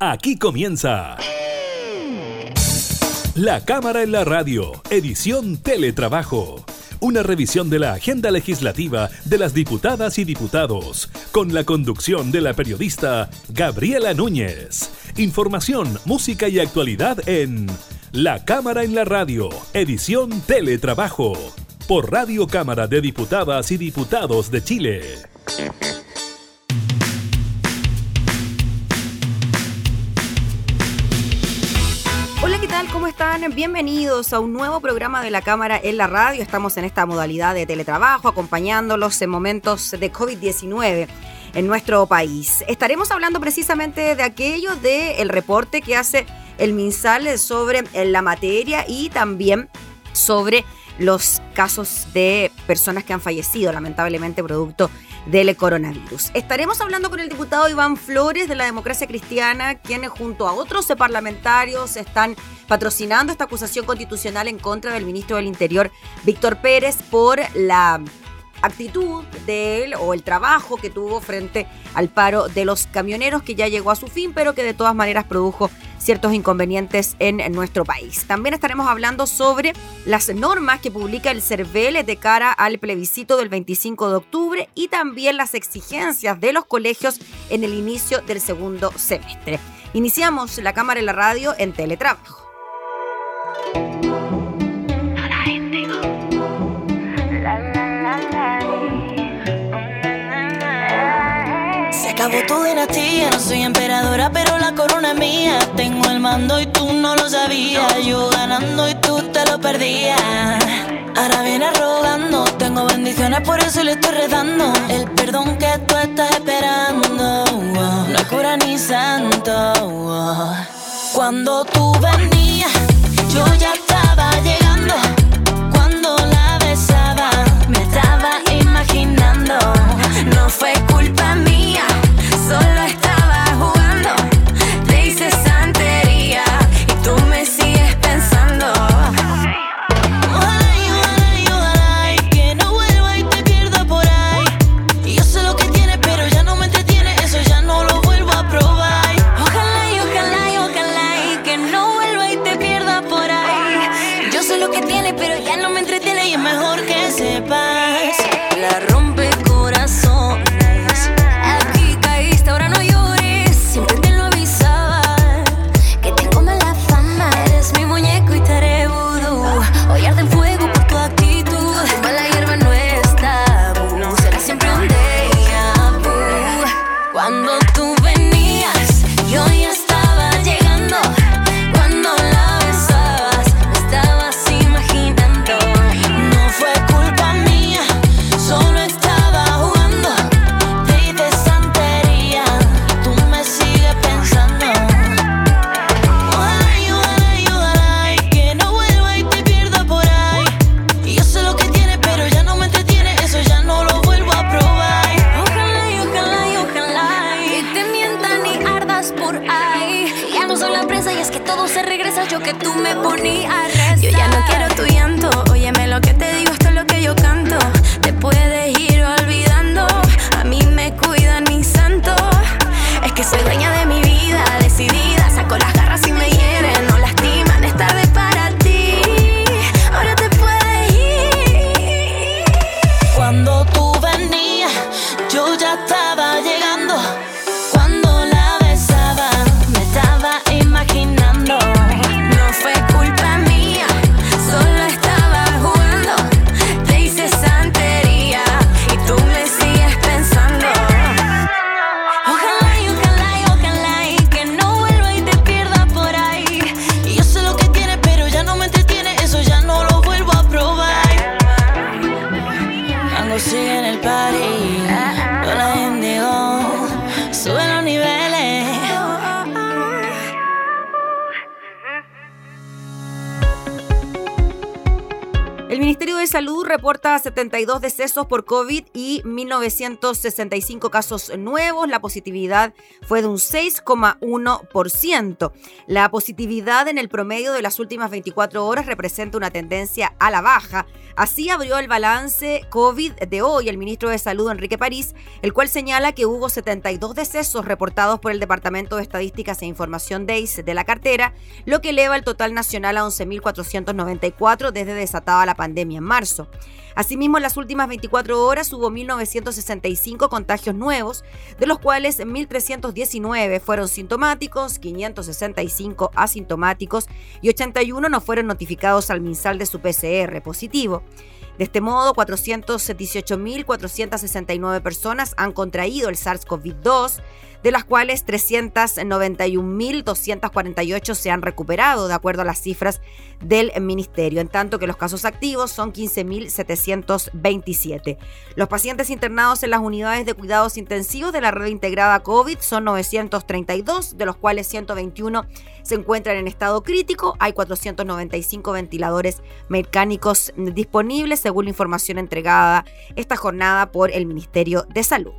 Aquí comienza. La Cámara en la Radio, edición Teletrabajo. Una revisión de la agenda legislativa de las diputadas y diputados, con la conducción de la periodista Gabriela Núñez. Información, música y actualidad en La Cámara en la Radio, edición Teletrabajo, por Radio Cámara de Diputadas y Diputados de Chile. Están? Bienvenidos a un nuevo programa de la Cámara en la Radio. Estamos en esta modalidad de teletrabajo, acompañándolos en momentos de COVID-19 en nuestro país. Estaremos hablando precisamente de aquello del reporte que hace el MinSal sobre la materia y también sobre los casos de personas que han fallecido lamentablemente producto del coronavirus. Estaremos hablando con el diputado Iván Flores de la Democracia Cristiana, quienes junto a otros parlamentarios están patrocinando esta acusación constitucional en contra del ministro del Interior, Víctor Pérez, por la actitud de él o el trabajo que tuvo frente al paro de los camioneros que ya llegó a su fin, pero que de todas maneras produjo ciertos inconvenientes en, nuestro país. También estaremos hablando sobre las normas que publica el CERVEL de cara al plebiscito del 25 de octubre y también las exigencias de los colegios en el inicio del segundo semestre. Iniciamos la cámara y la radio en teletrabajo. No soy emperadora, pero la corona es mía. Tengo el mando y tú no lo sabías. Yo ganando y tú te lo perdías. Ahora viene rogando, tengo bendiciones, por eso le estoy redando. El perdón que tú estás esperando, no es cura ni santo. Cuando tú venías, yo ya estaba llegando. Cuando la besaba, me estaba imaginando. No fue culpa mía. Decesos por COVID y 1.965 casos nuevos. La positividad fue de un 6,1%. La positividad en el promedio de las últimas 24 horas representa una tendencia a la baja. Así abrió el balance COVID de hoy el ministro de Salud, Enrique París, el cual señala que hubo 72 decesos reportados por el Departamento de Estadísticas e Información DEIS de la cartera, lo que eleva el total nacional a 11.494 desde desatada la pandemia en marzo. Asimismo, en las últimas 24 horas hubo 1.965 contagios nuevos, de los cuales 1.319 fueron sintomáticos, 565 asintomáticos y 81 no fueron notificados al MinSal de su PCR positivo. De este modo, 418.469 personas han contraído el SARS-CoV-2, de las cuales 391.248 se han recuperado, de acuerdo a las cifras del ministerio, en tanto que los casos activos son 15.727. Los pacientes internados en las unidades de cuidados intensivos de la red integrada COVID son 932, de los cuales 121 se encuentran en estado crítico. Hay 495 ventiladores mecánicos disponibles, según la información entregada esta jornada por el Ministerio de Salud.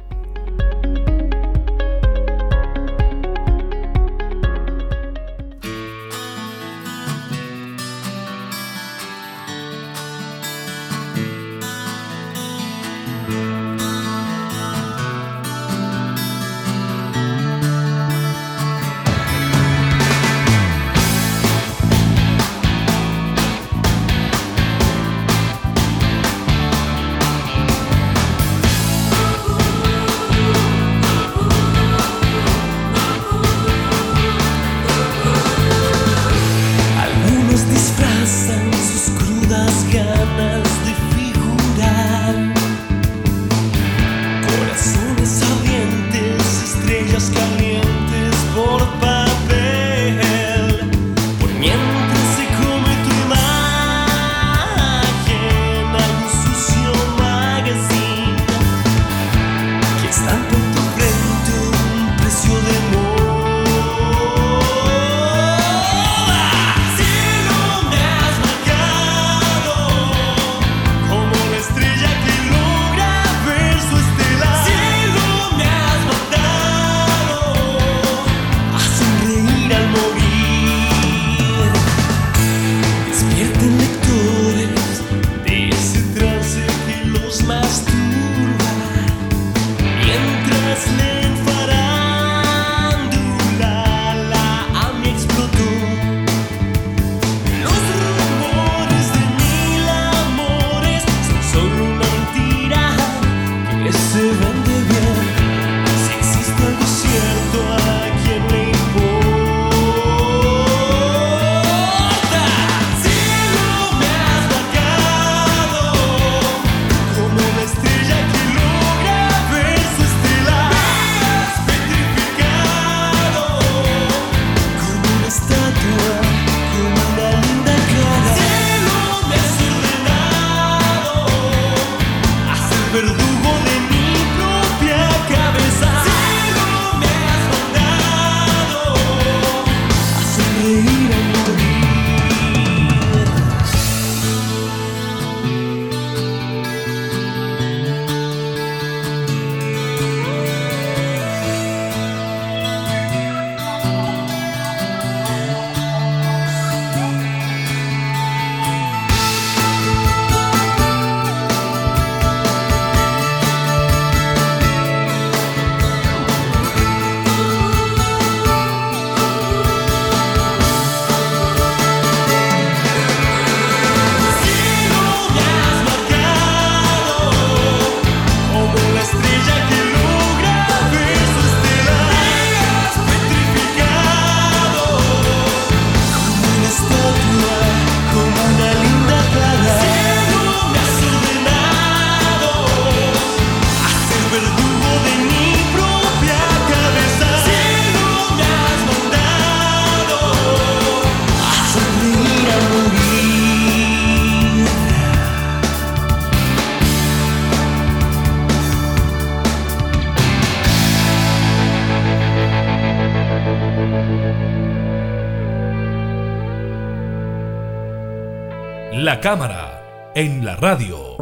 La cámara en la radio.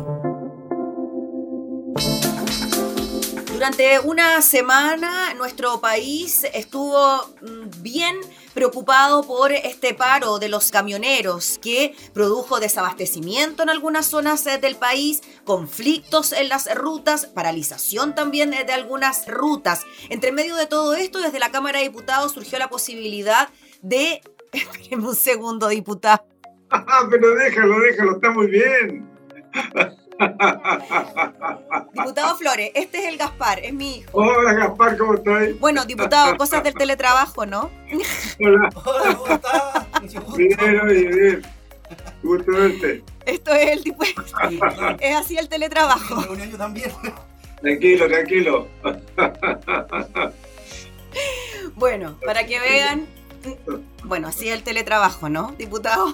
Durante una semana nuestro país estuvo mm, bien preocupado por este paro de los camioneros que produjo desabastecimiento en algunas zonas eh, del país, conflictos en las rutas, paralización también de algunas rutas. Entre medio de todo esto, desde la Cámara de Diputados surgió la posibilidad de... Un segundo, diputado. Pero déjalo, déjalo, está muy bien. Diputado Flores, este es el Gaspar, es mi hijo. Hola Gaspar, ¿cómo estás? Bueno, diputado, cosas del teletrabajo, ¿no? Hola. Hola, ¿cómo estás? Bien, oye, bien. Gusto verte. Esto es el tipo. Es así el teletrabajo. Yo también. Tranquilo, tranquilo. Bueno, para que vean. Bueno, así es el teletrabajo, ¿no, diputado?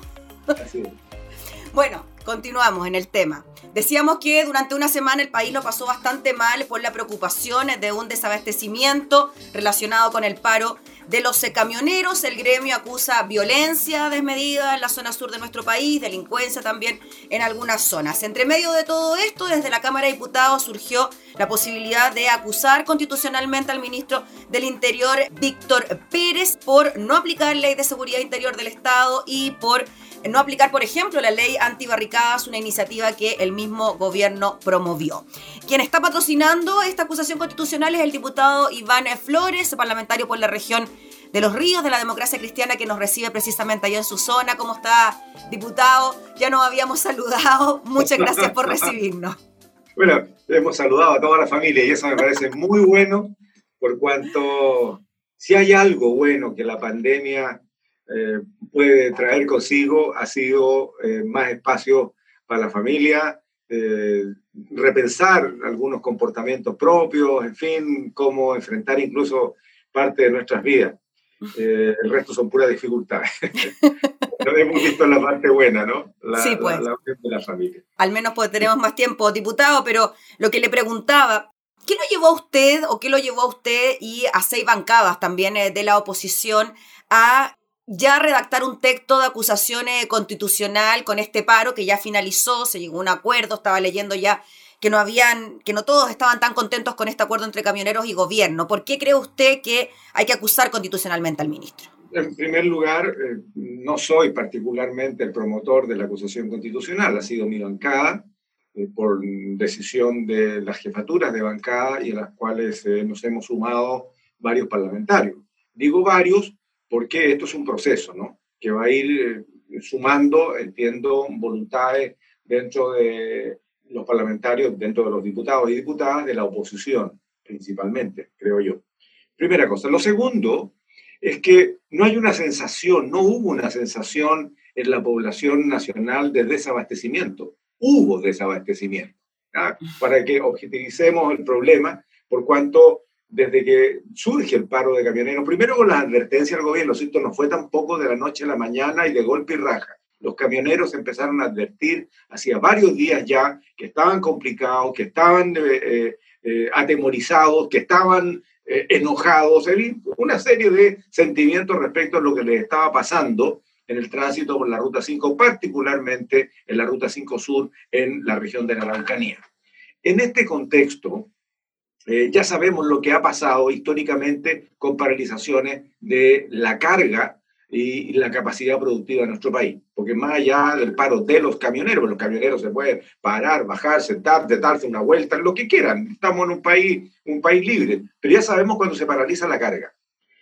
Bueno, continuamos en el tema. Decíamos que durante una semana el país lo pasó bastante mal por la preocupación de un desabastecimiento relacionado con el paro de los camioneros. El gremio acusa violencia desmedida en la zona sur de nuestro país, delincuencia también en algunas zonas. Entre medio de todo esto, desde la Cámara de Diputados surgió la posibilidad de acusar constitucionalmente al ministro del Interior, Víctor Pérez, por no aplicar ley de seguridad interior del Estado y por no aplicar, por ejemplo, la ley antibarricadas, una iniciativa que el mismo gobierno promovió. Quien está patrocinando esta acusación constitucional es el diputado Iván Flores, parlamentario por la región de los ríos de la democracia cristiana que nos recibe precisamente allá en su zona. ¿Cómo está, diputado? Ya nos habíamos saludado. Muchas gracias por recibirnos. Bueno, hemos saludado a toda la familia y eso me parece muy bueno por cuanto si hay algo bueno que la pandemia eh, puede traer consigo ha sido eh, más espacio para la familia, eh, repensar algunos comportamientos propios, en fin, cómo enfrentar incluso parte de nuestras vidas. el resto son puras dificultades. Lo hemos visto en la parte buena, ¿no? La, sí, pues. La, de la familia. Al menos pues, tenemos más tiempo, diputado, pero lo que le preguntaba, ¿Qué lo llevó a usted o qué lo llevó a usted y a seis bancadas también de la oposición a ya redactar un texto de acusación constitucional con este paro que ya finalizó, se llegó a un acuerdo, estaba leyendo ya que no habían, que no todos estaban tan contentos con este acuerdo entre camioneros y gobierno. ¿Por qué cree usted que hay que acusar constitucionalmente al ministro? En primer lugar, eh, no soy particularmente el promotor de la acusación constitucional, ha sido mi bancada eh, por decisión de las jefaturas de bancada y a las cuales eh, nos hemos sumado varios parlamentarios. Digo varios porque esto es un proceso, ¿no? Que va a ir eh, sumando, entiendo, voluntades dentro de los parlamentarios, dentro de los diputados y diputadas de la oposición, principalmente, creo yo. Primera cosa. Lo segundo es que no hay una sensación, no hubo una sensación en la población nacional de desabastecimiento. Hubo desabastecimiento. Para que objetivicemos el problema, por cuanto desde que surge el paro de camioneros, primero con la advertencia del gobierno, esto no fue tampoco de la noche a la mañana y de golpe y raja. Los camioneros empezaron a advertir hacía varios días ya que estaban complicados, que estaban eh, eh, eh, atemorizados, que estaban enojados, una serie de sentimientos respecto a lo que les estaba pasando en el tránsito por la Ruta 5, particularmente en la Ruta 5 Sur en la región de la Araucanía. En este contexto, eh, ya sabemos lo que ha pasado históricamente con paralizaciones de la carga y la capacidad productiva de nuestro país. Porque más allá del paro de los camioneros, los camioneros se pueden parar, bajar, sentar, darse una vuelta, lo que quieran. Estamos en un país, un país libre, pero ya sabemos cuando se paraliza la carga.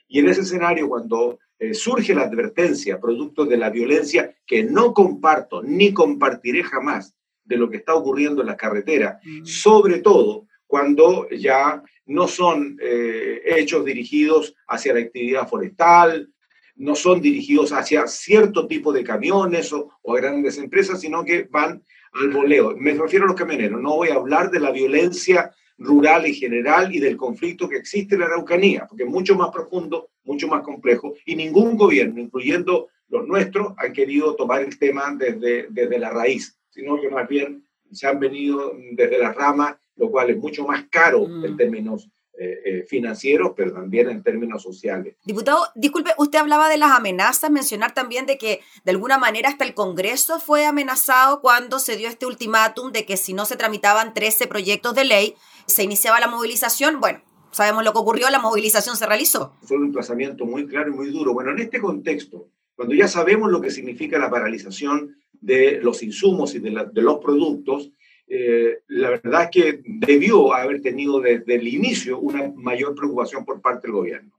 Y en ese escenario, cuando eh, surge la advertencia producto de la violencia que no comparto ni compartiré jamás de lo que está ocurriendo en las carreteras, mm. sobre todo cuando ya no son eh, hechos dirigidos hacia la actividad forestal, no son dirigidos hacia cierto tipo de camiones o, o, grandes empresas, sino que van al voleo. Me refiero a los camioneros, no voy a hablar de la violencia rural y general y del conflicto que existe en la Araucanía, porque es mucho más profundo, mucho más complejo, y ningún gobierno, incluyendo los nuestros, han querido tomar el tema desde, desde la raíz, sino que más bien se han venido desde la rama lo cual es mucho más caro en mm. términos eh, eh, financieros, pero también en términos sociales. Diputado, disculpe, usted hablaba de las amenazas, mencionar también de que de alguna manera hasta el Congreso fue amenazado cuando se dio este ultimátum de que si no se tramitaban 13 proyectos de ley, se iniciaba la movilización. Bueno, sabemos lo que ocurrió, la movilización se realizó. Fue un emplazamiento muy claro y muy duro. Bueno, en este contexto, cuando ya sabemos lo que significa la paralización de los insumos y de, los productos, eh, la verdad es que debió haber tenido desde el inicio una mayor preocupación por parte del gobierno.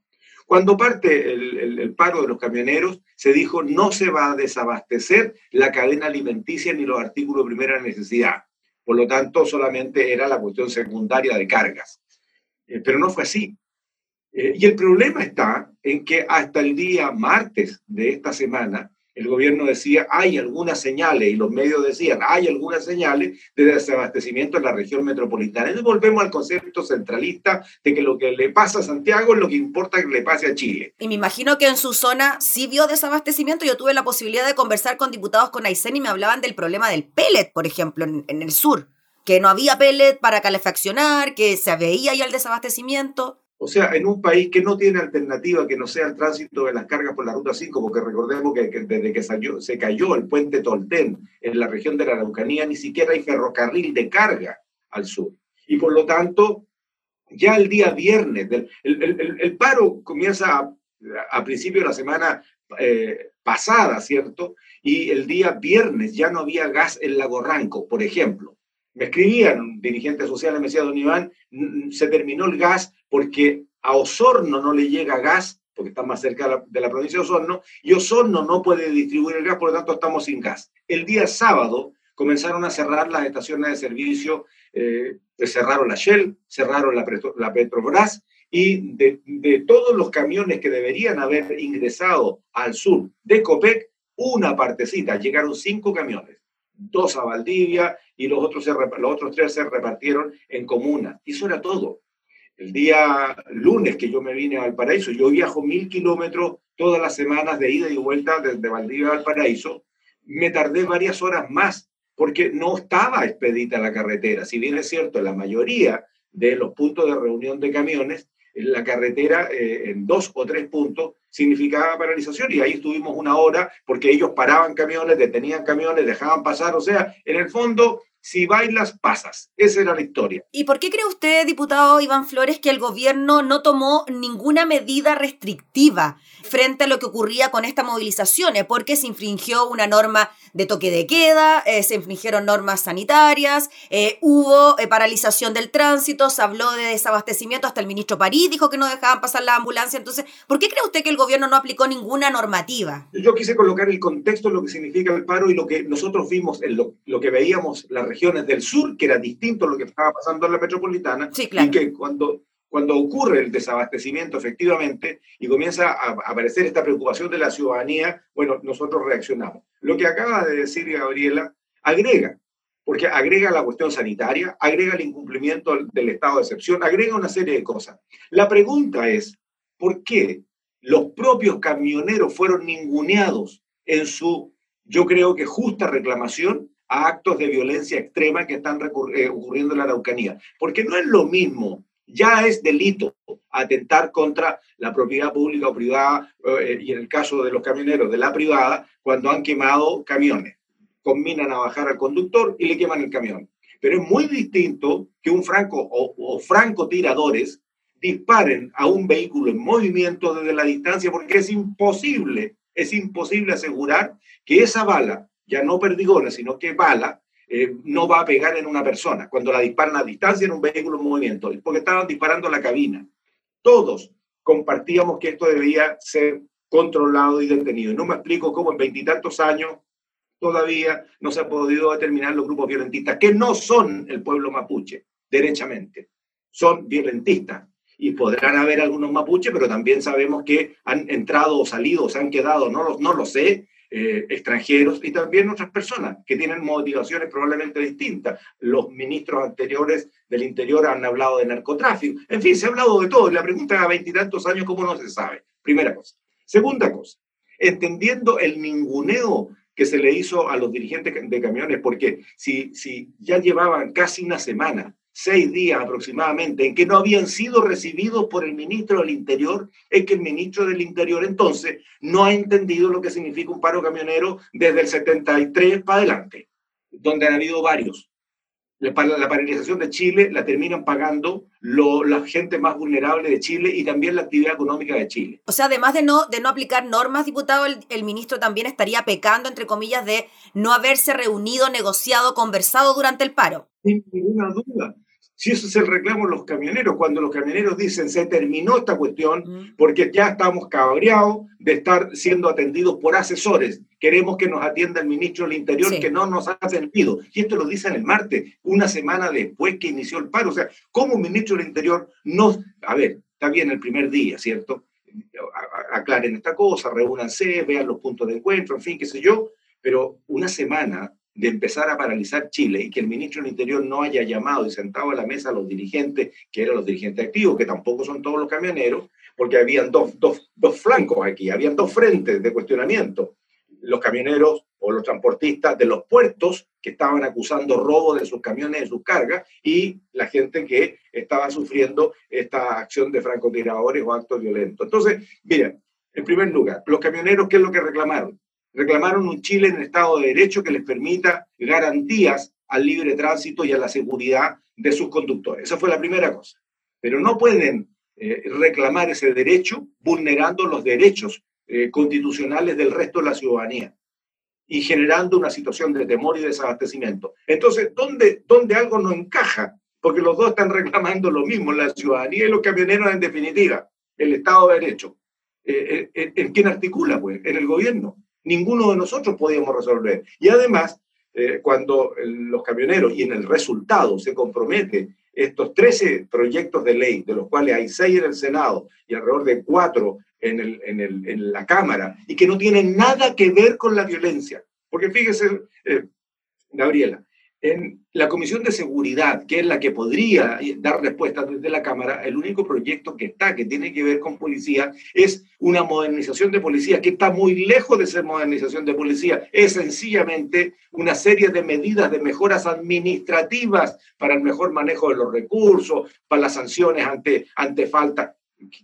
Cuando parte el, paro de los camioneros, se dijo no se va a desabastecer la cadena alimenticia ni los artículos de primera necesidad. Por lo tanto, solamente era la cuestión secundaria de cargas. Eh, pero no fue así. Eh, y el problema está en que hasta el día martes de esta semana, el gobierno decía, hay algunas señales, y los medios decían, hay algunas señales de desabastecimiento en la región metropolitana. Entonces volvemos al concepto centralista de que lo que le pasa a Santiago es lo que importa que le pase a Chile. Y me imagino que en su zona sí vio desabastecimiento. Yo tuve la posibilidad de conversar con diputados con Aysén y me hablaban del problema del pellet, por ejemplo, en, el sur, que no había pellet para calefaccionar, que se veía ya el desabastecimiento. O sea, en un país que no tiene alternativa que no sea el tránsito de las cargas por la Ruta 5, porque recordemos que, desde que se cayó el puente Tolten en la región de la Araucanía, ni siquiera hay ferrocarril de carga al sur. Y por lo tanto, ya el día viernes, el, paro comienza a, a principio de la semana eh, pasada, ¿cierto? Y el día viernes ya no había gas en Lago Ranco, por ejemplo. Me escribían dirigentes sociales, me decía, don Iván, se terminó el gas porque a Osorno no le llega gas, porque está más cerca de la, provincia de Osorno, y Osorno no puede distribuir el gas, por lo tanto estamos sin gas. El día sábado comenzaron a cerrar las estaciones de servicio, eh, cerraron la Shell, cerraron la, la Petrobras, y de, todos los camiones que deberían haber ingresado al sur de Copec, una partecita, llegaron cinco camiones dos a Valdivia y los otros, los otros tres se repartieron en comunas. Eso era todo. El día lunes que yo me vine a Valparaíso, yo viajo mil kilómetros todas las semanas de ida y vuelta desde Valdivia a Valparaíso, me tardé varias horas más porque no estaba expedita la carretera. Si bien es cierto, la mayoría de los puntos de reunión de camiones, la carretera eh, en dos o tres puntos significaba paralización y ahí estuvimos una hora porque ellos paraban camiones, detenían camiones, dejaban pasar, o sea, en el fondo si bailas, pasas. Esa era la historia. ¿Y por qué cree usted, diputado Iván Flores, que el gobierno no tomó ninguna medida restrictiva frente a lo que ocurría con esta movilización? Porque se infringió una norma de toque de queda, eh, se infringieron normas sanitarias, eh, hubo eh, paralización del tránsito, se habló de desabastecimiento, hasta el ministro París dijo que no dejaban pasar la ambulancia. Entonces, ¿por qué cree usted que el gobierno no aplicó ninguna normativa? Yo quise colocar el contexto de lo que significa el paro y lo que nosotros vimos, en lo, lo que veíamos la regiones del sur, que era distinto a lo que estaba pasando en la metropolitana, y que cuando, cuando ocurre el desabastecimiento efectivamente y comienza a aparecer esta preocupación de la ciudadanía, bueno, nosotros reaccionamos. Lo que acaba de decir Gabriela agrega, porque agrega la cuestión sanitaria, agrega el incumplimiento del estado de excepción, agrega una serie de cosas. La pregunta es, ¿por qué los propios camioneros fueron ninguneados en su, yo creo que justa reclamación a actos de violencia extrema que están eh, ocurriendo en la Araucanía. Porque no es lo mismo, ya es delito atentar contra la propiedad pública o privada, eh, y en el caso de los camioneros de la privada, cuando han quemado camiones. Combinan a bajar al conductor y le queman el camión. Pero es muy distinto que un franco o, o francotiradores disparen a un vehículo en movimiento desde la distancia porque es imposible, es imposible asegurar que esa bala ya no perdigones, sino que bala, eh, no va a pegar en una persona cuando la disparan a distancia en un vehículo en movimiento, porque estaban disparando la cabina. Todos compartíamos que esto debía ser controlado y detenido. No me explico cómo en veintitantos años todavía no se ha podido determinar los grupos violentistas, que no son el pueblo mapuche, derechamente, son violentistas. Y podrán haber algunos mapuches, pero también sabemos que han entrado o salido, o se han quedado, no, no lo sé, eh, extranjeros y también otras personas que tienen motivaciones probablemente distintas. Los ministros anteriores del Interior han hablado de narcotráfico. En fin, se ha hablado de todo. La pregunta a veintitantos años, ¿cómo no se sabe? Primera cosa. Segunda cosa, entendiendo el ninguneo que se le hizo a los dirigentes de camiones, porque si, si ya llevaban casi una semana seis días aproximadamente en que no habían sido recibidos por el ministro del Interior, es que el ministro del Interior entonces no ha entendido lo que significa un paro camionero desde el 73 para adelante, donde han habido varios la, paralización de Chile la terminan pagando la gente más vulnerable de Chile y también la actividad económica de Chile. O sea, además de no, de no aplicar normas, diputado, el, ministro también estaría pecando, entre comillas, de no haberse reunido, negociado, conversado durante el paro. Sin ninguna duda. Si eso es el reclamo de los camioneros, cuando los camioneros dicen se terminó esta cuestión porque ya estamos cabreados de estar siendo atendidos por asesores. Queremos que nos atienda el ministro del Interior que no nos ha atendido. Y esto lo dicen el martes, una semana después que inició el paro. O sea, ¿cómo un ministro del Interior no... A ver, está bien el primer día, ¿cierto? Aclaren esta cosa, reúnanse, vean los puntos de encuentro, en fin, qué sé yo, pero una semana de empezar a paralizar Chile y que el ministro del Interior no haya llamado y sentado a la mesa a los dirigentes, que eran los dirigentes activos, que tampoco son todos los camioneros, porque habían dos, dos, dos flancos aquí, habían dos frentes de cuestionamiento. Los camioneros o los transportistas de los puertos que estaban acusando robo de sus camiones, de sus cargas, y la gente que estaba sufriendo esta acción de francotiradores o actos violentos. Entonces, miren, en primer lugar, los camioneros, ¿qué es lo que reclamaron? Reclamaron un Chile en estado de derecho que les permita garantías al libre tránsito y a la seguridad de sus conductores. Esa fue la primera cosa. Pero no pueden eh, reclamar ese derecho vulnerando los derechos eh, constitucionales del resto de la ciudadanía y generando una situación de temor y desabastecimiento. Entonces, ¿dónde, dónde algo no encaja? Porque los dos están reclamando lo mismo, la ciudadanía y los camioneros en definitiva, el Estado de Derecho. Eh, ¿En quién articula? Pues en el gobierno ninguno de nosotros podíamos resolver. Y además, eh, cuando los camioneros y en el resultado se compromete estos 13 proyectos de ley, de los cuales hay 6 en el Senado y alrededor de 4 en, el, en, el, en la Cámara, y que no tienen nada que ver con la violencia. Porque fíjese, eh, Gabriela, en la Comisión de Seguridad, que es la que podría dar respuesta desde la Cámara, el único proyecto que está, que tiene que ver con policía, es una modernización de policía, que está muy lejos de ser modernización de policía. Es sencillamente una serie de medidas de mejoras administrativas para el mejor manejo de los recursos, para las sanciones ante, ante falta.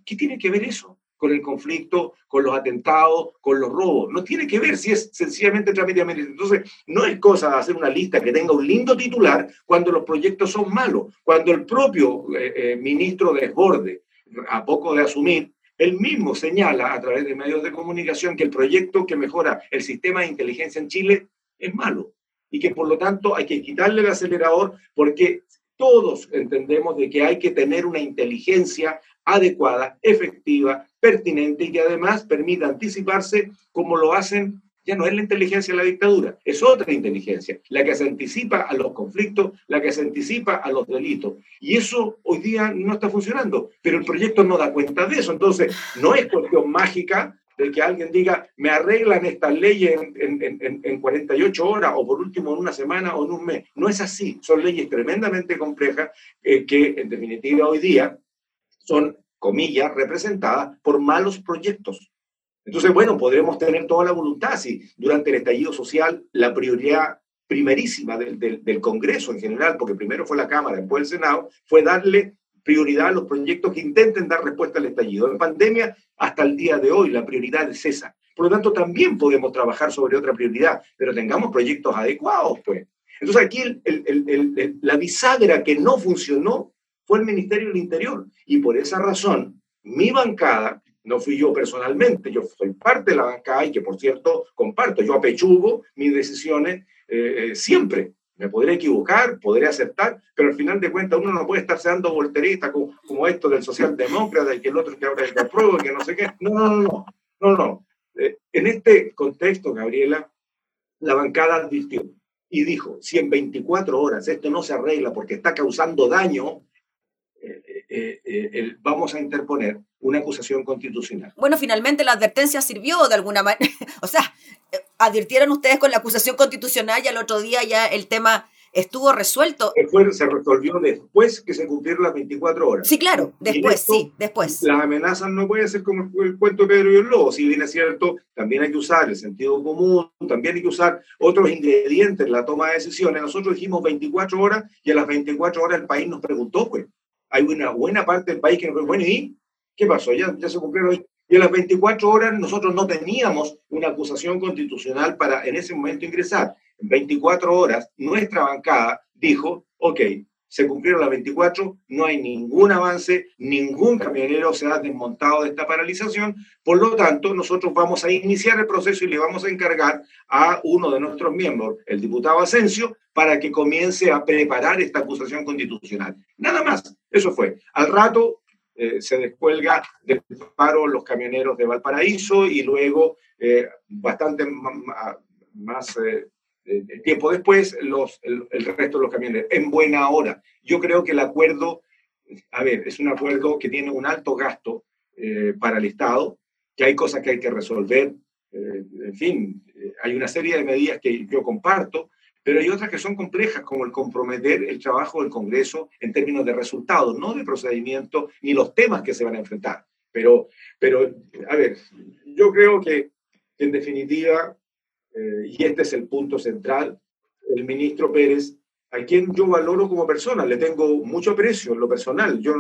qué tiene que ver eso? Con el conflicto, con los atentados, con los robos. No tiene que ver si es sencillamente trámite administrativo. Entonces, no es cosa de hacer una lista que tenga un lindo titular cuando los proyectos son malos, cuando el propio eh, eh, ministro desborde, a poco de asumir, él mismo señala a través de medios de comunicación que el proyecto que mejora el sistema de inteligencia en Chile es malo y que por lo tanto hay que quitarle el acelerador porque todos entendemos de que hay que tener una inteligencia adecuada, efectiva, pertinente y que además permita anticiparse como lo hacen, ya no es la inteligencia de la dictadura, es otra inteligencia, la que se anticipa a los conflictos, la que se anticipa a los delitos. Y eso hoy día no está funcionando, pero el proyecto no da cuenta de eso. Entonces, no es cuestión mágica de que alguien diga, me arreglan estas leyes en, en, en, 48 horas o por último en una semana o en un mes. No es así, son leyes tremendamente complejas eh, que en definitiva hoy día son, comillas, representadas por malos proyectos. Entonces, bueno, podremos tener toda la voluntad si durante el estallido social la prioridad primerísima del, del, Congreso en general, porque primero fue la Cámara, después el Senado, fue darle prioridad a los proyectos que intenten dar respuesta al estallido. En pandemia, hasta el día de hoy, la prioridad es esa. Por lo tanto, también podemos trabajar sobre otra prioridad, pero tengamos proyectos adecuados, pues. Entonces, aquí la bisagra que no funcionó fue el Ministerio del Interior. Y por esa razón, mi bancada, no fui yo personalmente, yo soy parte de la bancada y que por cierto comparto, yo apechugo mis decisiones eh, eh, siempre. Me podré equivocar, podré aceptar, pero al final de cuentas uno no puede estarse dando volteristas como, como, esto del socialdemócrata y que el otro que ahora apruebo y que no sé qué. No, no, no, no, no. Eh, en este contexto, Gabriela, la bancada advirtió y dijo, si en 24 horas esto no se arregla porque está causando daño eh, eh, eh, vamos a interponer una acusación constitucional. Bueno, finalmente la advertencia sirvió de alguna manera. o sea, advirtieron ustedes con la acusación constitucional y al otro día ya el tema estuvo resuelto. se resolvió después que se cumplieron las 24 horas. Sí, claro, después, sí, después. Las amenazas no pueden ser como el cuento de Pedro y el Lobo, si bien es cierto, también hay que usar el sentido común, también hay que usar otros ingredientes en la toma de decisiones. Nosotros dijimos 24 horas y a las 24 horas el país nos preguntó, pues, hay una buena parte del país que nos bueno, ¿y qué pasó? Ya, ya se cumplieron y en las 24 horas nosotros no teníamos una acusación constitucional para en ese momento ingresar. En 24 horas nuestra bancada dijo, ok, se cumplieron las 24, no hay ningún avance, ningún camionero se ha desmontado de esta paralización, por lo tanto nosotros vamos a iniciar el proceso y le vamos a encargar a uno de nuestros miembros, el diputado Asensio, para que comience a preparar esta acusación constitucional. Nada más, eso fue. Al rato eh, se descuelga del paro los camioneros de Valparaíso y luego, eh, bastante más eh, tiempo después, los, el, resto de los camioneros, en buena hora. Yo creo que el acuerdo, a ver, es un acuerdo que tiene un alto gasto para el Estado, que hay cosas que hay que resolver, en fin, hay una serie de medidas que yo comparto, pero hay otras que son complejas, como el comprometer el trabajo del Congreso en términos de resultados, no de procedimiento, ni los temas que se van a enfrentar. Pero, pero a ver, yo creo que en definitiva, eh, y este es el punto central, el ministro Pérez, a quien yo valoro como persona, le tengo mucho aprecio en lo personal, yo,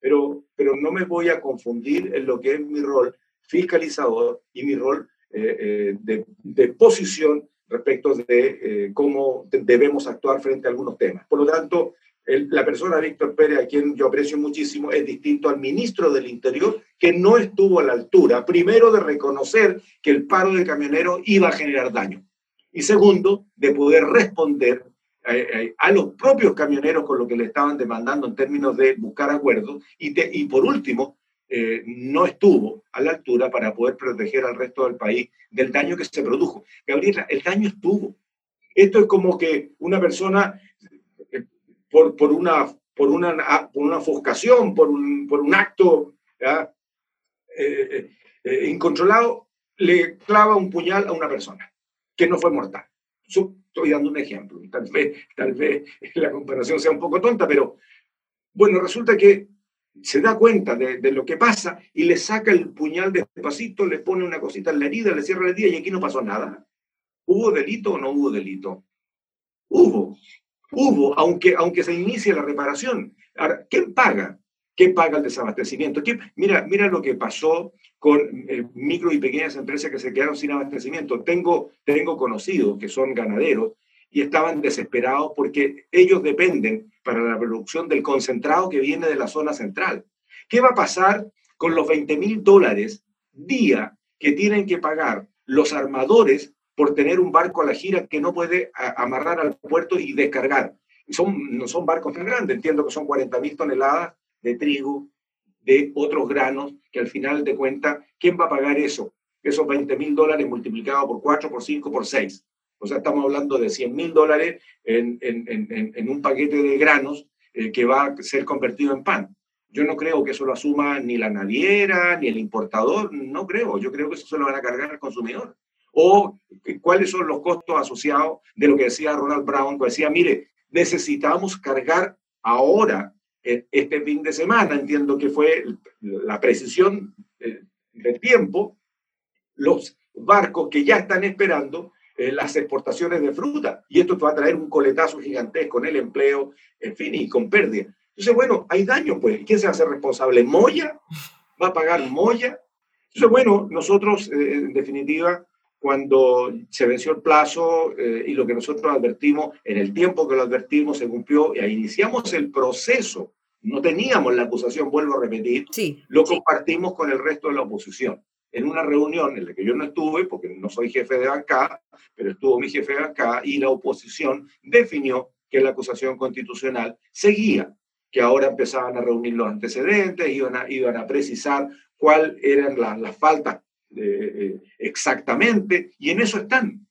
pero, pero no me voy a confundir en lo que es mi rol fiscalizador y mi rol eh, eh, de, posición respecto de cómo debemos actuar frente a algunos temas. Por lo tanto, la persona Víctor Pérez, a quien yo aprecio muchísimo, es distinto al ministro del Interior, que no estuvo a la altura, primero, de reconocer que el paro de camioneros iba a generar daño, y segundo, de poder responder eh, eh, a los propios camioneros con lo que le estaban demandando en términos de buscar acuerdos, y, y por último, eh, no estuvo a la altura para poder proteger al resto del país del daño que se produjo. Gabriela, el daño estuvo. Esto es como que una persona, por, por, una, por, una, por una ofuscación, por un, por un acto eh, incontrolado, le clava un puñal a una persona que no fue mortal. estoy dando un ejemplo. Tal vez, tal vez la comparación sea un poco tonta, pero bueno, resulta que se da cuenta de, lo que pasa y le saca el puñal despacito, le pone una cosita en la herida, le cierra el día y aquí no pasó nada. ¿Hubo delito o no hubo delito? Hubo, hubo, aunque, aunque se inicie la reparación. ¿quién paga? ¿Quién paga el desabastecimiento? Mira, mira lo que pasó con eh, micro y pequeñas empresas que se quedaron sin abastecimiento. Tengo, tengo conocidos que son ganaderos y estaban desesperados porque ellos dependen para la producción del concentrado que viene de la zona central. ¿Qué va a pasar con los 20 mil dólares día que tienen que pagar los armadores por tener un barco a la gira que no puede amarrar al puerto y descargar? Son, no son barcos tan grandes, entiendo que son 40 mil toneladas de trigo, de otros granos, que al final de cuentas, ¿quién va a pagar eso? Esos 20 mil dólares multiplicados por 4, por 5, por 6. O sea, estamos hablando de 100 mil dólares en, en, en, un paquete de granos eh, que va a ser convertido en pan. Yo no creo que eso lo asuma ni la naviera, ni el importador, no creo. Yo creo que eso se lo van a cargar al consumidor. O cuáles son los costos asociados de lo que decía Ronald Brown, que decía, mire, necesitamos cargar ahora, eh, este fin de semana, entiendo que fue la precisión eh, del tiempo, los barcos que ya están esperando eh, las exportaciones de fruta. Y esto va a traer un coletazo gigantesco en el empleo, en fin, y con pérdida. Entonces, bueno, hay daño, pues. ¿Quién se hacer responsable? ¿Moya? ¿Va a pagar Moya? Entonces, bueno, nosotros, en definitiva, cuando se venció el plazo eh, y lo que nosotros advertimos, en el tiempo que lo advertimos, se cumplió y iniciamos el proceso. No teníamos la acusación, vuelvo a repetir, sí, lo compartimos con el resto de la oposición en una reunión en la que yo no estuve, porque no soy jefe de bancada, pero estuvo mi jefe de bancada, y la oposición definió que la acusación constitucional seguía, que ahora empezaban a reunir los antecedentes, iban a, iban a precisar cuáles eran las faltas eh, eh, exactamente, y en eso están.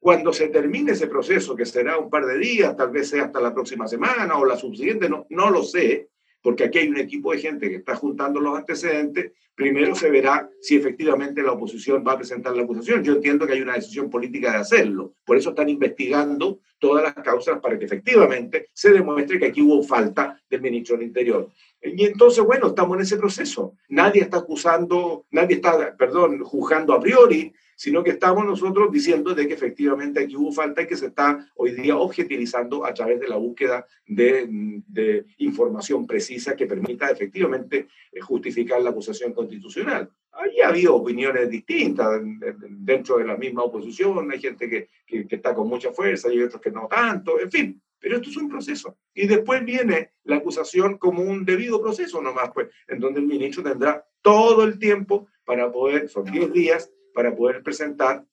Cuando se termine ese proceso, que será un par de días, tal vez sea hasta la próxima semana o la subsiguiente, no, no lo sé, porque aquí hay un equipo de gente que está juntando los antecedentes, primero se verá si efectivamente la oposición va a presentar la acusación. Yo entiendo que hay una decisión política de hacerlo, por eso están investigando todas las causas para que efectivamente se demuestre que aquí hubo falta del ministro del Interior. Y entonces, bueno, estamos en ese proceso. Nadie está acusando, nadie está, perdón, juzgando a priori, sino que estamos nosotros diciendo de que efectivamente aquí hubo falta y que se está hoy día objetivizando a través de la búsqueda de, de información precisa que permita efectivamente eh, justificar la acusación constitucional. Ahí ha habido opiniones distintas dentro de la misma oposición, hay gente que, que, que está con mucha fuerza y otros que no tanto, en fin, pero esto es un proceso. Y después viene la acusación como un debido proceso nomás, pues, en donde el ministro tendrá todo el tiempo para poder, son 10 días, para poder presentar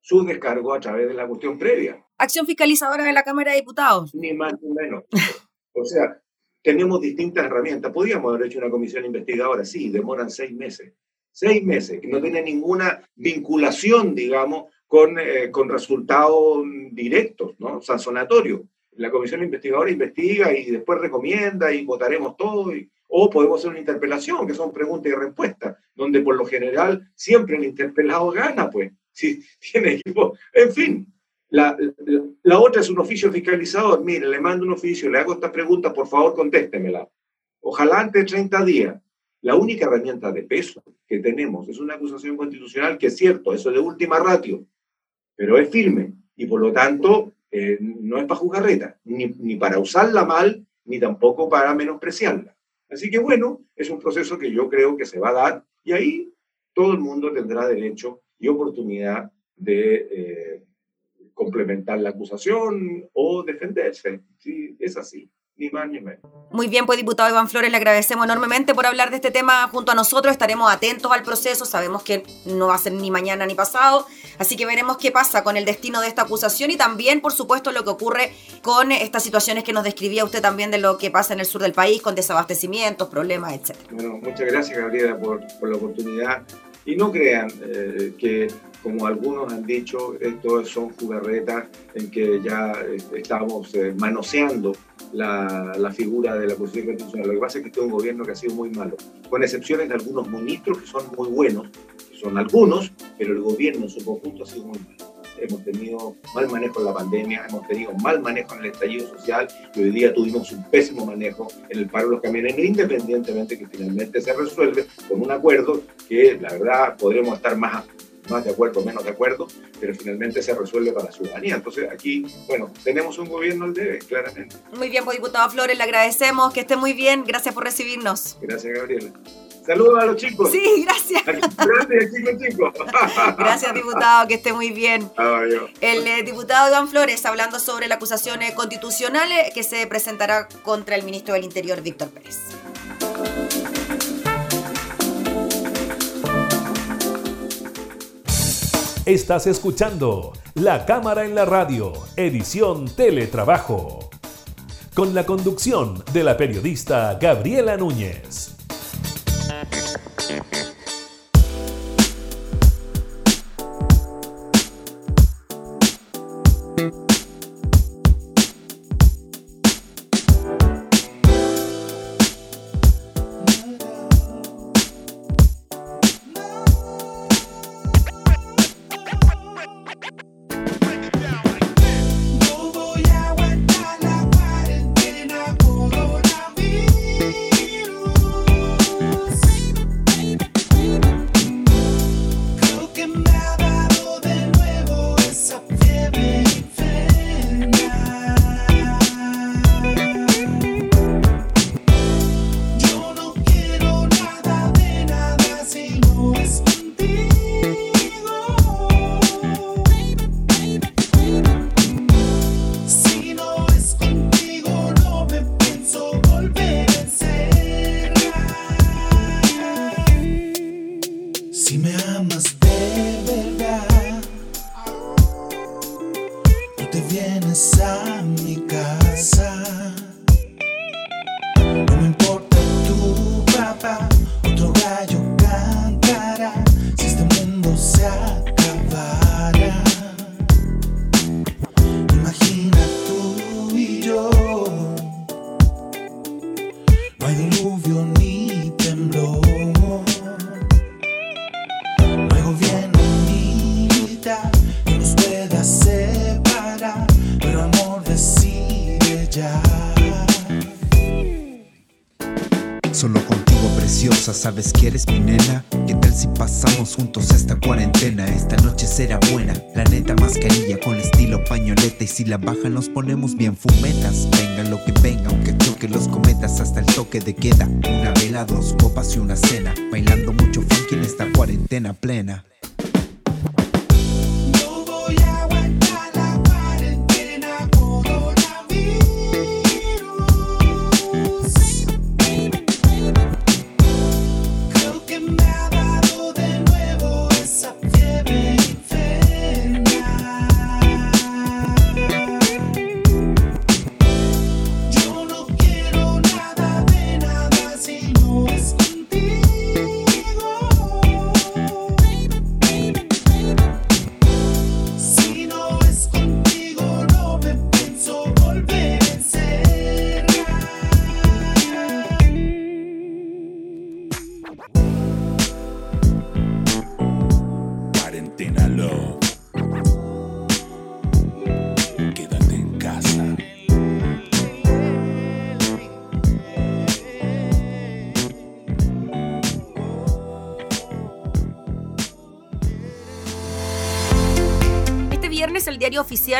su descargo a través de la cuestión previa. Acción fiscalizadora de la Cámara de Diputados. Ni más ni menos. O sea, tenemos distintas herramientas. Podríamos haber hecho una comisión investigadora, sí, demoran seis meses. Seis meses, que no tiene ninguna vinculación, digamos, con, eh, con resultados directos, ¿no? Sancionatorios la comisión investigadora investiga y después recomienda y votaremos todo. o podemos hacer una interpelación, que son preguntas y respuestas, donde por lo general siempre el interpelado gana, pues, si tiene equipo. En fin, la, la, otra es un oficio fiscalizador. Mire, le mando un oficio, le hago esta pregunta, por favor, contéstemela. Ojalá antes de 30 días. La única herramienta de peso que tenemos es una acusación constitucional que es cierto, eso es de última ratio, pero es firme y por lo tanto eh, no es para jugarreta, ni, ni para usarla mal, ni tampoco para menospreciarla. Así que bueno, es un proceso que yo creo que se va a dar y ahí todo el mundo tendrá derecho y oportunidad de eh, complementar la acusación o defenderse. Sí, es así Muy bien, pues diputado Iván Flores, le agradecemos enormemente por hablar de este tema junto a nosotros. Estaremos atentos al proceso, sabemos que no va a ser ni mañana ni pasado, así que veremos qué pasa con el destino de esta acusación y también, por supuesto, lo que ocurre con estas situaciones que nos describía usted también de lo que pasa en el sur del país, con desabastecimientos, problemas, etc. Bueno, muchas gracias, Gabriela, por, por la oportunidad. Y no crean eh, que como algunos han dicho, esto son jugarretas en que ya eh, estamos eh, manoseando la, figura de la Constitución Constitucional. Lo que pasa es que este es un gobierno que ha sido muy malo, con excepciones de algunos ministros que son muy buenos, son algunos, pero el gobierno en su conjunto ha sido muy malo. Hemos tenido mal manejo en la pandemia, hemos tenido mal manejo en el estallido social y hoy día tuvimos un pésimo manejo en el paro de los camiones, independientemente que finalmente se resuelve con un acuerdo que la verdad podremos estar más más de acuerdo menos de acuerdo, pero finalmente se resuelve para la ciudadanía. Entonces aquí, bueno, tenemos un gobierno al debe, claramente. Muy bien, pues diputado Flores, le agradecemos, que esté muy bien, gracias por recibirnos. Gracias, Gabriela. Saludos a los chicos. Sí, gracias. Gracias, chicos, chicos. Gracias, diputado, que esté muy bien. Adiós. El eh, diputado Iván Flores hablando sobre la acusación eh, constitucional eh, que se presentará contra el ministro del Interior, Víctor Pérez. Estás escuchando La Cámara en la Radio, edición Teletrabajo, con la conducción de la periodista Gabriela Núñez. La bajan nos ponemos bien fumetas. Venga lo que venga, aunque choque los cometas hasta el toque de queda. Una vela, dos copas y una cena, bailando mucho funky en esta cuarentena plena.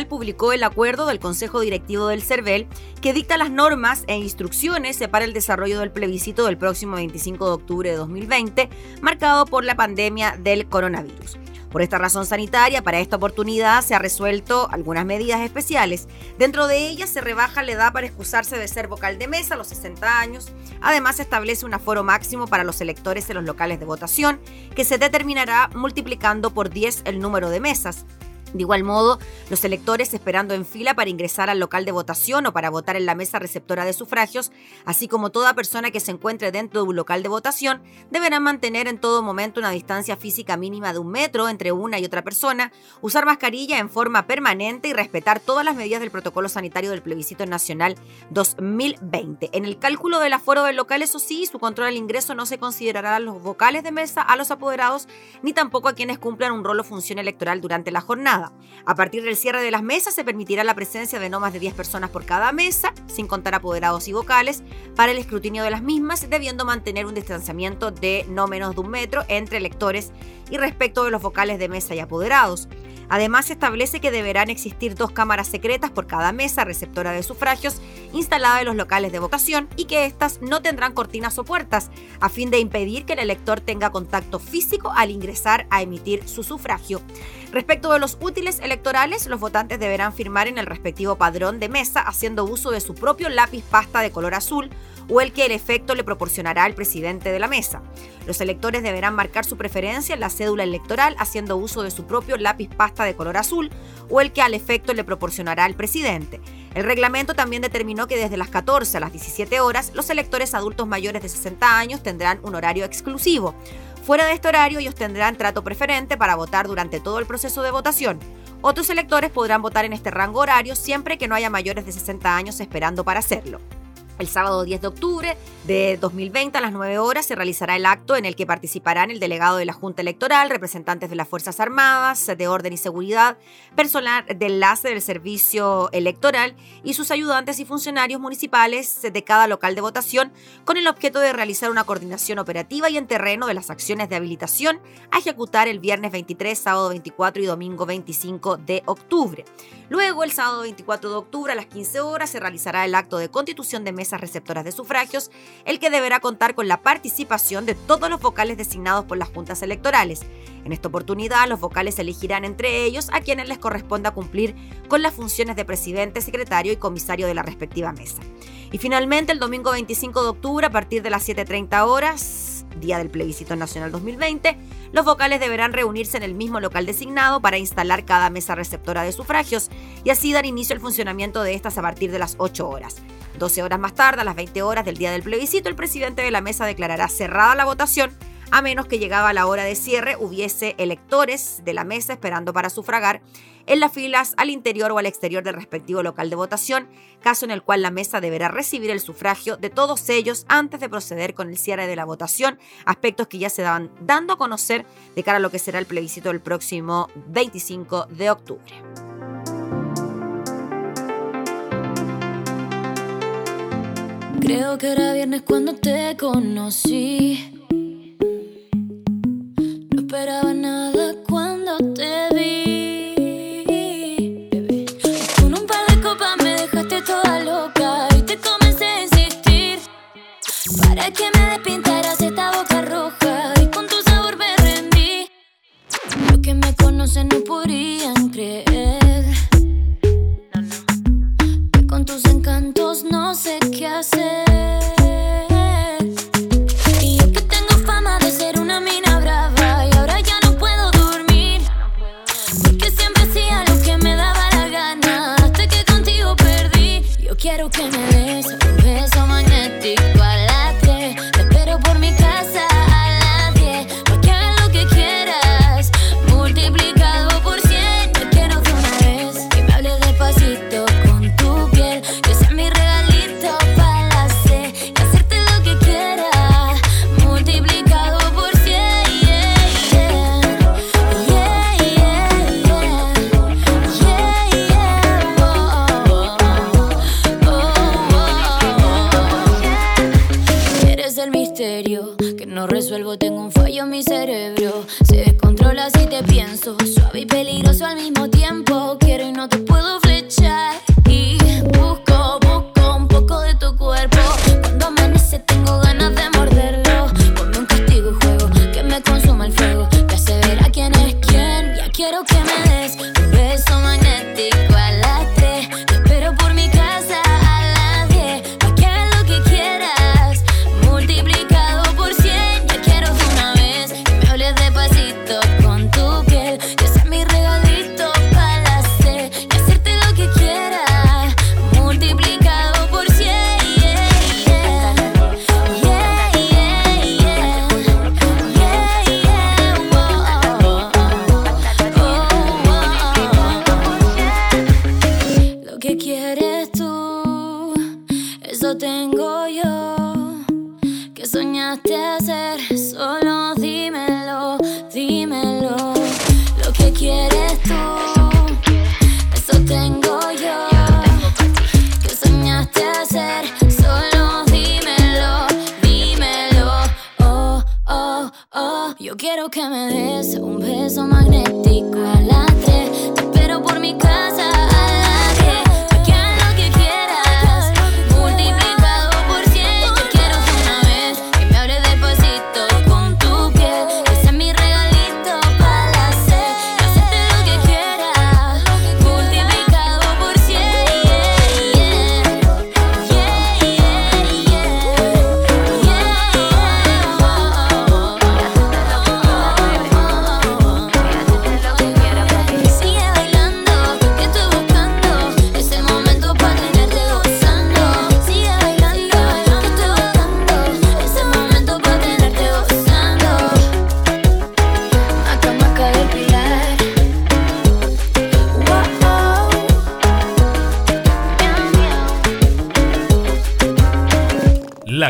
Publicó el acuerdo del Consejo Directivo del CERVEL que dicta las normas e instrucciones para el desarrollo del plebiscito del próximo 25 de octubre de 2020, marcado por la pandemia del coronavirus. Por esta razón sanitaria, para esta oportunidad se ha resuelto algunas medidas especiales. Dentro de ellas se rebaja la edad para excusarse de ser vocal de mesa a los 60 años. Además, se establece un aforo máximo para los electores en los locales de votación, que se determinará multiplicando por 10 el número de mesas. De igual modo, los electores esperando en fila para ingresar al local de votación o para votar en la mesa receptora de sufragios, así como toda persona que se encuentre dentro de un local de votación, deberán mantener en todo momento una distancia física mínima de un metro entre una y otra persona, usar mascarilla en forma permanente y respetar todas las medidas del protocolo sanitario del plebiscito nacional 2020. En el cálculo del aforo del local, eso sí, su control al ingreso no se considerará a los vocales de mesa, a los apoderados, ni tampoco a quienes cumplan un rol o función electoral durante la jornada. A partir del cierre de las mesas se permitirá la presencia de no más de 10 personas por cada mesa, sin contar apoderados y vocales, para el escrutinio de las mismas, debiendo mantener un distanciamiento de no menos de un metro entre electores y respecto de los vocales de mesa y apoderados. Además, se establece que deberán existir dos cámaras secretas por cada mesa receptora de sufragios instalada en los locales de votación y que éstas no tendrán cortinas o puertas, a fin de impedir que el elector tenga contacto físico al ingresar a emitir su sufragio. Respecto de los útiles electorales, los votantes deberán firmar en el respectivo padrón de mesa haciendo uso de su propio lápiz pasta de color azul o el que el efecto le proporcionará al presidente de la mesa. Los electores deberán marcar su preferencia en la cédula electoral haciendo uso de su propio lápiz pasta de color azul o el que al efecto le proporcionará al presidente. El reglamento también determinó que desde las 14 a las 17 horas los electores adultos mayores de 60 años tendrán un horario exclusivo. Fuera de este horario, ellos tendrán trato preferente para votar durante todo el proceso de votación. Otros electores podrán votar en este rango horario siempre que no haya mayores de 60 años esperando para hacerlo. El sábado 10 de octubre de 2020 a las 9 horas se realizará el acto en el que participarán el delegado de la Junta Electoral, representantes de las Fuerzas Armadas, de Orden y Seguridad, personal de enlace del Servicio Electoral y sus ayudantes y funcionarios municipales de cada local de votación con el objeto de realizar una coordinación operativa y en terreno de las acciones de habilitación a ejecutar el viernes 23, sábado 24 y domingo 25 de octubre. Luego, el sábado 24 de octubre a las 15 horas se realizará el acto de constitución de receptoras de sufragios, el que deberá contar con la participación de todos los vocales designados por las juntas electorales. En esta oportunidad, los vocales elegirán entre ellos a quienes les corresponda cumplir con las funciones de presidente, secretario y comisario de la respectiva mesa. Y finalmente, el domingo 25 de octubre, a partir de las 7.30 horas, día del plebiscito nacional 2020, los vocales deberán reunirse en el mismo local designado para instalar cada mesa receptora de sufragios y así dar inicio al funcionamiento de estas a partir de las 8 horas. 12 horas más tarde, a las 20 horas del día del plebiscito, el presidente de la mesa declarará cerrada la votación a menos que llegaba la hora de cierre hubiese electores de la mesa esperando para sufragar en las filas al interior o al exterior del respectivo local de votación, caso en el cual la mesa deberá recibir el sufragio de todos ellos antes de proceder con el cierre de la votación, aspectos que ya se daban dando a conocer de cara a lo que será el plebiscito del próximo 25 de octubre. Creo que era viernes cuando te conocí pero nada.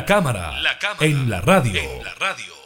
cámara, la cámara en, la radio. en la radio.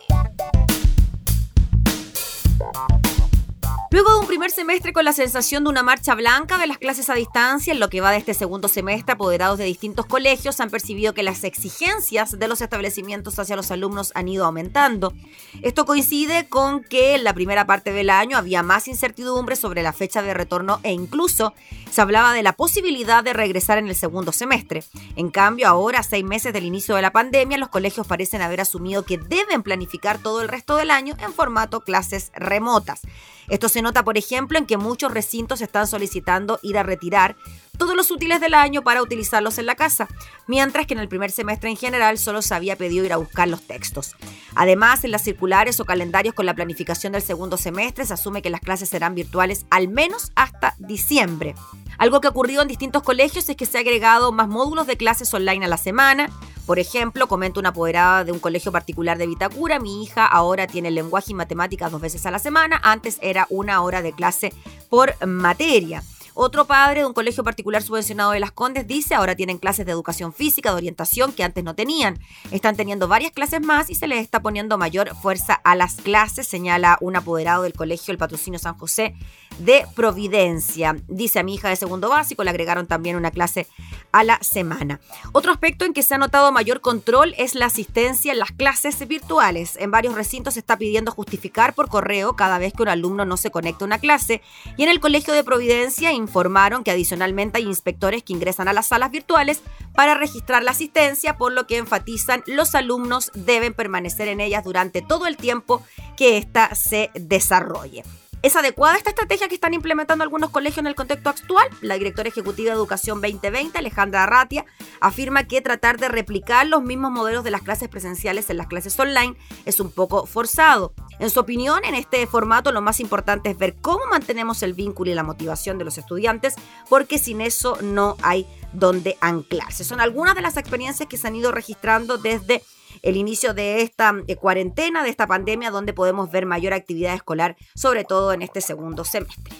Luego de un primer semestre con la sensación de una marcha blanca de las clases a distancia, en lo que va de este segundo semestre, apoderados de distintos colegios han percibido que las exigencias de los establecimientos hacia los alumnos han ido aumentando. Esto coincide con que en la primera parte del año había más incertidumbre sobre la fecha de retorno e incluso se hablaba de la posibilidad de regresar en el segundo semestre. En cambio, ahora, seis meses del inicio de la pandemia, los colegios parecen haber asumido que deben planificar todo el resto del año en formato clases remotas. Esto se nota, por ejemplo, en que muchos recintos están solicitando ir a retirar todos los útiles del año para utilizarlos en la casa, mientras que en el primer semestre en general solo se había pedido ir a buscar los textos. Además, en las circulares o calendarios con la planificación del segundo semestre se asume que las clases serán virtuales al menos hasta diciembre. Algo que ha ocurrido en distintos colegios es que se ha agregado más módulos de clases online a la semana, por ejemplo, comenta una apoderada de un colegio particular de Vitacura, mi hija ahora tiene lenguaje y matemáticas dos veces a la semana, antes era una hora de clase por materia. Otro padre de un colegio particular subvencionado de Las Condes dice, ahora tienen clases de educación física, de orientación, que antes no tenían. Están teniendo varias clases más y se les está poniendo mayor fuerza a las clases, señala un apoderado del colegio El Patrocinio San José de Providencia. Dice a mi hija de segundo básico, le agregaron también una clase a la semana. Otro aspecto en que se ha notado mayor control es la asistencia en las clases virtuales. En varios recintos se está pidiendo justificar por correo cada vez que un alumno no se conecta a una clase y en el Colegio de Providencia informaron que adicionalmente hay inspectores que ingresan a las salas virtuales para registrar la asistencia, por lo que enfatizan los alumnos deben permanecer en ellas durante todo el tiempo que ésta se desarrolle. ¿Es adecuada esta estrategia que están implementando algunos colegios en el contexto actual? La directora ejecutiva de Educación 2020, Alejandra Arratia, afirma que tratar de replicar los mismos modelos de las clases presenciales en las clases online es un poco forzado. En su opinión, en este formato lo más importante es ver cómo mantenemos el vínculo y la motivación de los estudiantes, porque sin eso no hay donde anclarse. Son algunas de las experiencias que se han ido registrando desde el inicio de esta eh, cuarentena, de esta pandemia, donde podemos ver mayor actividad escolar, sobre todo en este segundo semestre.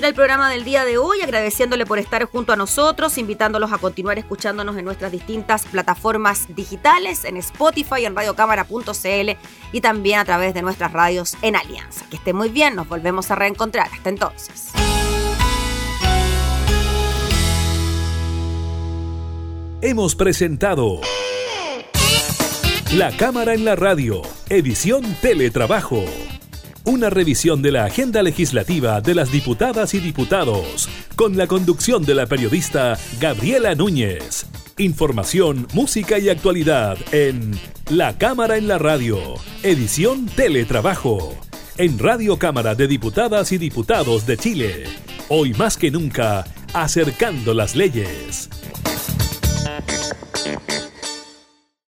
Despedir el programa del día de hoy, agradeciéndole por estar junto a nosotros, invitándolos a continuar escuchándonos en nuestras distintas plataformas digitales, en Spotify, en radiocámara.cl y también a través de nuestras radios en Alianza. Que esté muy bien, nos volvemos a reencontrar. Hasta entonces. Hemos presentado La Cámara en la Radio, edición Teletrabajo. Una revisión de la agenda legislativa de las diputadas y diputados, con la conducción de la periodista Gabriela Núñez. Información, música y actualidad en La Cámara en la Radio, edición Teletrabajo, en Radio Cámara de Diputadas y Diputados de Chile. Hoy más que nunca, acercando las leyes.